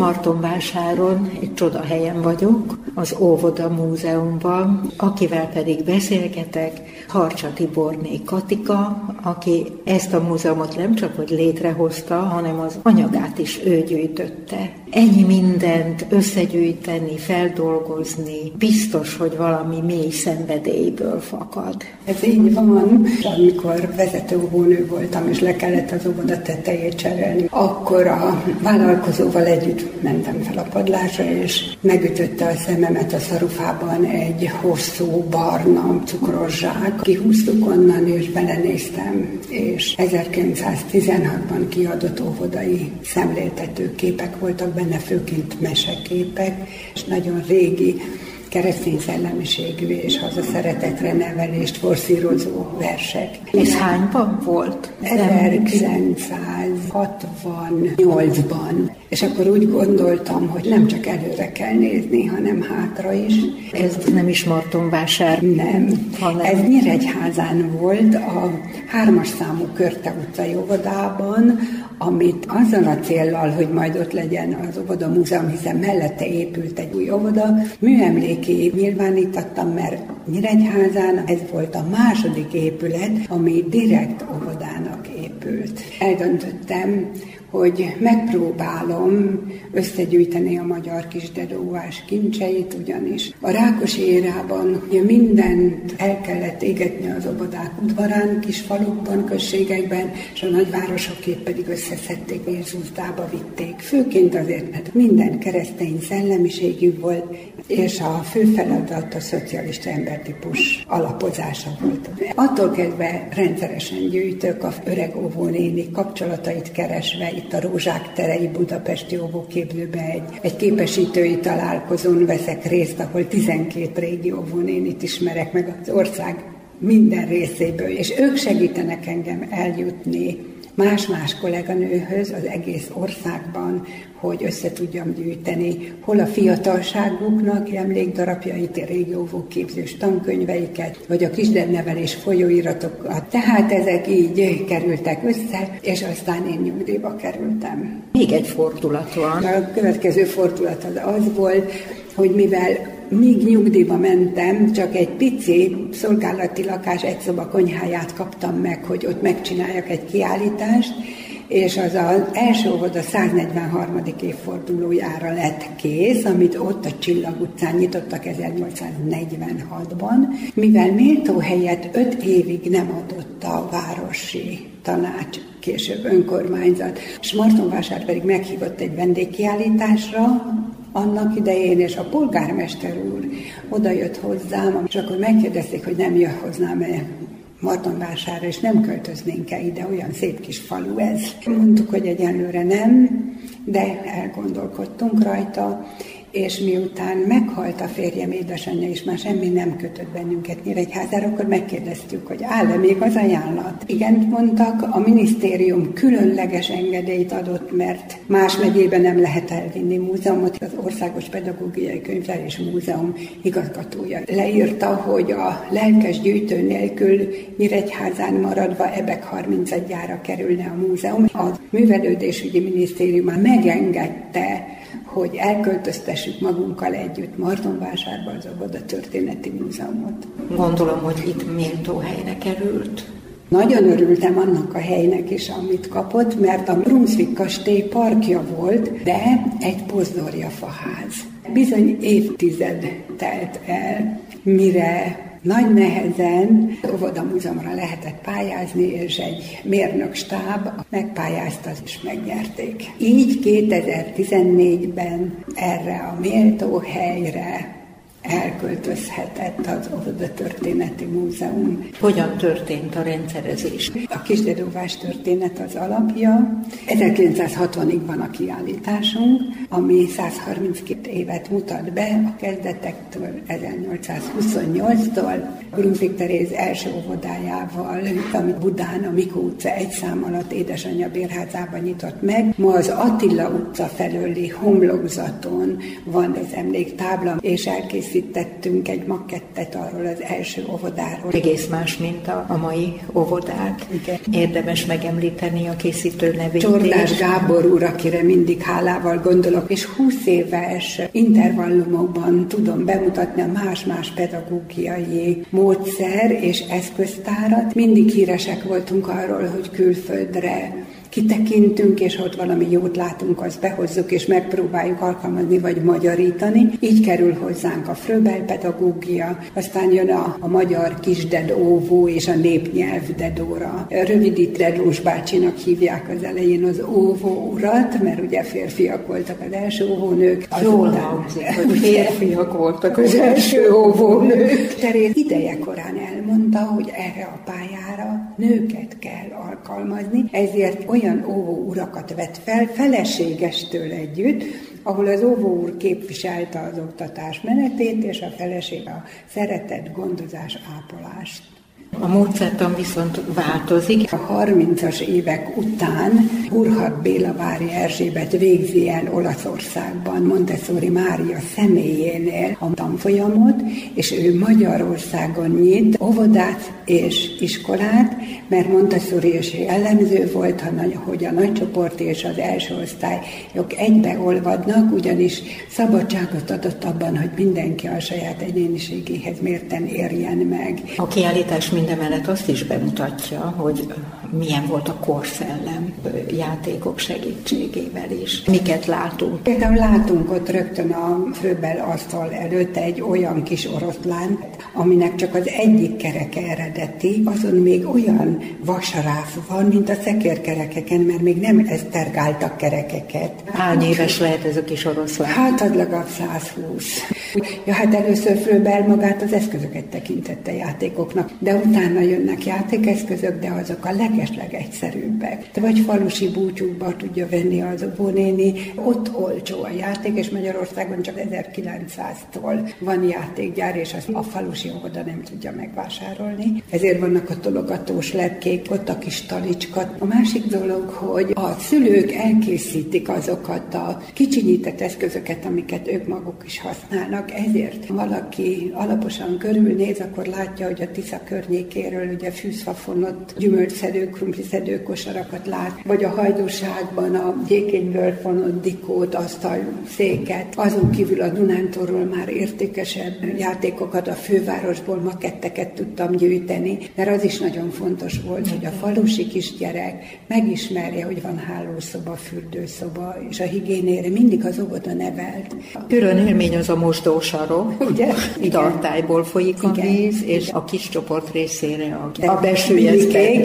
Martonvásáron egy csoda helyen vagyok, az Óvoda Múzeumban, akivel pedig beszélgetek, Harcsa Tiborné Katika, aki ezt a múzeumot nem csak hogy létrehozta, hanem az anyagát is ő gyűjtötte. Ennyi mindent összegyűjteni, feldolgozni, biztos, hogy valami mély szenvedélyből fakad. Ez így van. Amikor vezetőóvónő voltam, és le kellett az óvoda tetejét cserélni, akkor a vállalkozóval együtt mentem fel a padlásra, és megütötte a szememet a szarufában egy hosszú barna cukros zsák. Kihúztuk onnan, és belenéztem, és 1916-ban kiadott óvodai szemléltető képek voltak benne, főként meseképek, és nagyon régi keresztény szellemiségű és hazaszeretetre nevelést forszírozó versek. És hányban volt? 1968-ban. És akkor úgy gondoltam, hogy nem csak előre kell nézni, hanem hátra is. Ez nem is Martonvásár? Nem. Hanem... Ez Nyíregyházán volt, a hármas számú Körte utcai óvodában, amit azzal a céllal, hogy majd ott legyen az óvoda múzeum, hiszen mellette épült egy új óvoda, műemléki nyilvánítottam, mert Nyíregyházán ez volt a második épület, ami direkt óvodának épült. Eldöntöttem, hogy megpróbálom összegyűjteni a magyar kisdedóvás kincseit, ugyanis a Rákosi érában ugye mindent el kellett égetni az obodák udvarán, kis falukban, községekben, és a nagyvárosokét pedig összeszedték és vitték. Főként azért, mert minden keresztény szellemiségű volt, és a fő feladat a szocialista embertípus alapozása volt. Attól kezdve rendszeresen gyűjtök a öreg óvónéni kapcsolatait keresve, itt a Rózsák terei Budapesti óvóképzőben egy, egy képesítői találkozón veszek részt, ahol 12 régi óvónénit ismerek meg az ország minden részéből, és ők segítenek engem eljutni más-más kolléganőhöz az egész országban, hogy össze tudjam gyűjteni hol a fiatalságuknak emlékdarabjait, régióvó képzős tankönyveiket, vagy a kisdebnevelés folyóiratokat. Tehát ezek így kerültek össze, és aztán én nyugdíjba kerültem. Még egy fordulat van. A következő fordulat az az volt, hogy mivel míg nyugdíjba mentem, csak egy pici szolgálati lakás egy szoba konyháját kaptam meg, hogy ott megcsináljak egy kiállítást, és az az első óvoda 143. évfordulójára lett kész, amit ott a Csillag utcán nyitottak 1846-ban, mivel méltó helyet öt évig nem adott a városi tanács, később önkormányzat, és Martonvásár pedig meghívott egy vendégkiállításra, annak idején, és a polgármester úr oda jött hozzám, és akkor megkérdezték, hogy nem jön hoznám-e Martonvására, és nem költöznénk-e ide, olyan szép kis falu ez. Mondtuk, hogy egyenlőre nem, de elgondolkodtunk rajta, és miután meghalt a férjem édesanyja, és már semmi nem kötött bennünket Nyíregyházára, akkor megkérdeztük, hogy áll-e még az ajánlat. Igen, mondtak, a minisztérium különleges engedélyt adott, mert más megyében nem lehet elvinni múzeumot. Az Országos Pedagógiai Könyvelés Múzeum igazgatója leírta, hogy a lelkes gyűjtő nélkül Nyíregyházán maradva Ebek 31-jára kerülne a múzeum. A Művelődésügyi Minisztérium már megengedte hogy elköltöztessük magunkkal együtt Martonvásárba az Óvoda Történeti Múzeumot. Gondolom, hogy itt méltó helyre került. Nagyon örültem annak a helynek is, amit kapott, mert a Brunswick kastély parkja volt, de egy pozdorja faház. Bizony évtized telt el, mire nagy nehezen óvoda múzeumra lehetett pályázni, és egy mérnök stáb megpályázta és megnyerték. Így 2014-ben erre a méltó helyre elköltözhetett az Óvoda Történeti Múzeum. Hogyan történt a rendszerezés? A kisdedóvás történet az alapja. 1960-ig van a kiállításunk, ami 132 évet mutat be a kezdetektől 1828-tól. Grundvig Teréz első óvodájával, amit Budán a Mikó utca egy szám alatt édesanyja bérházában nyitott meg. Ma az Attila utca felőli homlokzaton van az emléktábla, és elkészít készítettünk egy makettet arról az első óvodáról. Egész más, mint a, a mai óvodák. Igen. Érdemes megemlíteni a készítő nevét. Csordás Gábor úr, akire mindig hálával gondolok, és 20 éves intervallumokban tudom bemutatni a más-más pedagógiai módszer és eszköztárat. Mindig híresek voltunk arról, hogy külföldre kitekintünk, és ott valami jót látunk, azt behozzuk, és megpróbáljuk alkalmazni, vagy magyarítani. Így kerül hozzánk a Fröbel pedagógia, aztán jön a, a magyar kisded óvó és a népnyelv dedóra. Rövidít Dedós bácsinak hívják az elején az óvó urat, mert ugye férfiak voltak az első óvónők. Jól hangzik, hogy férfiak voltak az első óvónők. Teréz ideje korán elmondta, hogy erre a pályára nőket kell alkalmazni, ezért olyan óvó urakat vett fel, feleségestől együtt, ahol az óvó úr képviselte az oktatás menetét, és a feleség a szeretet, gondozás, ápolást. A módszertan viszont változik. A 30-as évek után Burhat Béla Vári Erzsébet végzi el Olaszországban Montessori Mária személyénél a tanfolyamot, és ő Magyarországon nyit óvodát és iskolát, mert Montessori és jellemző volt, hogy a nagycsoport és az első osztályok egybeolvadnak, ugyanis szabadságot adott abban, hogy mindenki a saját egyéniségéhez mérten érjen meg. A kiállítás mindemellett azt is bemutatja, hogy milyen volt a korszellem játékok segítségével is. Miket látunk? Például látunk ott rögtön a főbel asztal előtt egy olyan kis oroszlán, aminek csak az egyik kereke eredeti, azon még olyan vasaráf van, mint a szekérkerekeken, mert még nem esztergáltak kerekeket. Hány éves lehet ez a kis oroszlán? Hát az legalább 120. Ja, hát először főbel magát az eszközöket tekintette játékoknak, de utána jönnek játékeszközök, de azok a legesleg egyszerűbbek. Vagy falusi búcsúkba tudja venni az óvónéni, ott olcsó a játék, és Magyarországon csak 1900-tól van játékgyár, és azt a falusi óvoda nem tudja megvásárolni. Ezért vannak a tologatós lepkék, ott a kis talicska. A másik dolog, hogy a szülők elkészítik azokat a kicsinyített eszközöket, amiket ők maguk is használnak, ezért valaki alaposan körülnéz, akkor látja, hogy a Tisza környékéről ugye fűzfa fonott gyümölcszedő, krumpliszedő kosarakat lát, vagy a hajdúságban a gyékényből fonott dikót, asztal, széket. Azon kívül a Dunántorról már értékesebb játékokat a fővárosból, maketteket tudtam gyűjteni, mert az is nagyon fontos volt, hogy a falusi kisgyerek megismerje, hogy van hálószoba, fürdőszoba, és a higiénére mindig az óvoda nevelt. Külön élmény az a mosdósarok, ugye? Tartályból folyik a Igen. víz, és a kis csoport részére a, a besülyeztek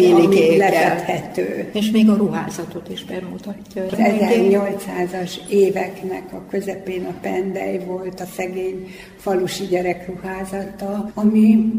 bilikéket. És még a ruházatot is bemutatja. Az 1800-as éveknek a közepén a pendej volt a szegény falusi gyerek ruházata, ami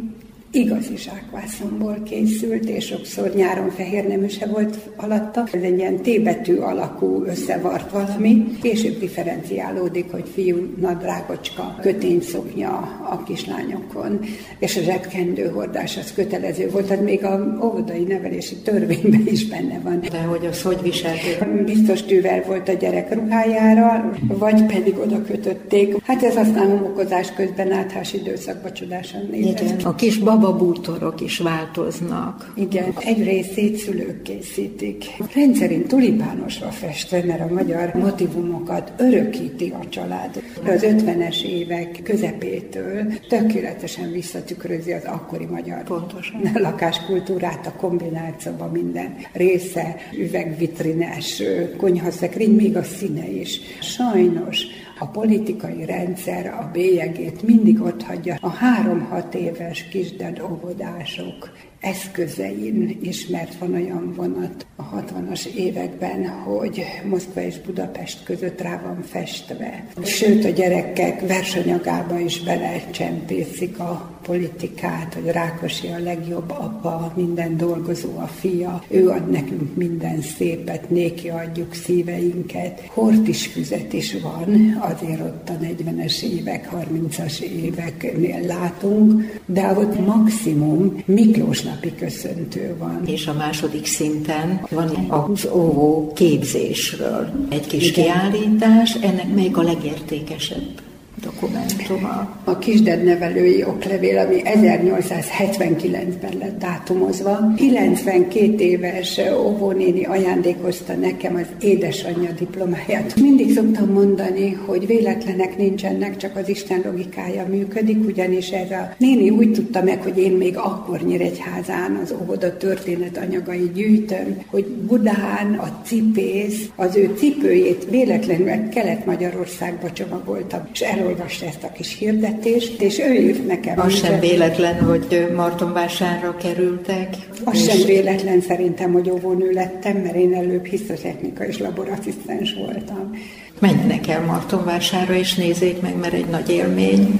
igazi zsákvászonból készült, és sokszor nyáron fehér neműse volt alatta. Ez egy ilyen T-betű alakú összevart valami. Később differenciálódik, hogy fiú nadrágocska, kötényszoknya a kislányokon, és a zsebkendő hordás az kötelező volt, tehát még a óvodai nevelési törvényben is benne van. De hogy az hogy viselték? Biztos tűvel volt a gyerek ruhájára, vagy pedig oda kötötték. Hát ez aztán homokozás közben áthás időszakba csodásan nézett. A kis baba bababútorok is változnak. Igen, egy részét szülők készítik. Rendszerint tulipánosra festve, mert a magyar motivumokat örökíti a család. Az 50-es évek közepétől tökéletesen visszatükrözi az akkori magyar Pontosan. lakáskultúrát, a kombinációban minden része, üvegvitrines, konyhaszekrény, még a színe is. Sajnos a politikai rendszer a bélyegét mindig ott hagyja. A három-hat éves kisded óvodások eszközein ismert van olyan vonat a 60-as években, hogy Moszkva és Budapest között rá van festve. Sőt, a gyerekek versenyagába is belecsempészik a politikát, hogy Rákosi a legjobb apa, minden dolgozó a fia, ő ad nekünk minden szépet, néki adjuk szíveinket. Hort is füzet is van, azért ott a 40-es évek, 30-as éveknél látunk, de ott maximum Miklós napi köszöntő van. És a második szinten van az óvó képzésről egy kis Igen. kiállítás, ennek melyik a legértékesebb dokumentuma. A kisdednevelői oklevél, ami 1879-ben lett dátumozva, 92 éves óvónéni ajándékozta nekem az édesanyja diplomáját. Mindig szoktam mondani, hogy véletlenek nincsenek, csak az Isten logikája működik, ugyanis ez a néni úgy tudta meg, hogy én még akkor Nyíregyházán az óvoda történet anyagai gyűjtöm, hogy Budán a cipész az ő cipőjét véletlenül Kelet-Magyarországba csomagoltam, és elolvasta ezt a kis hirdetést, és ő írt nekem. Az sem véletlen, hogy Martonvásárra kerültek. Az és... sem véletlen szerintem, hogy óvónő lettem, mert én előbb hisztotechnika és laborasszisztens voltam. Menjenek el Martonvására, és nézzék meg, mert egy nagy élmény.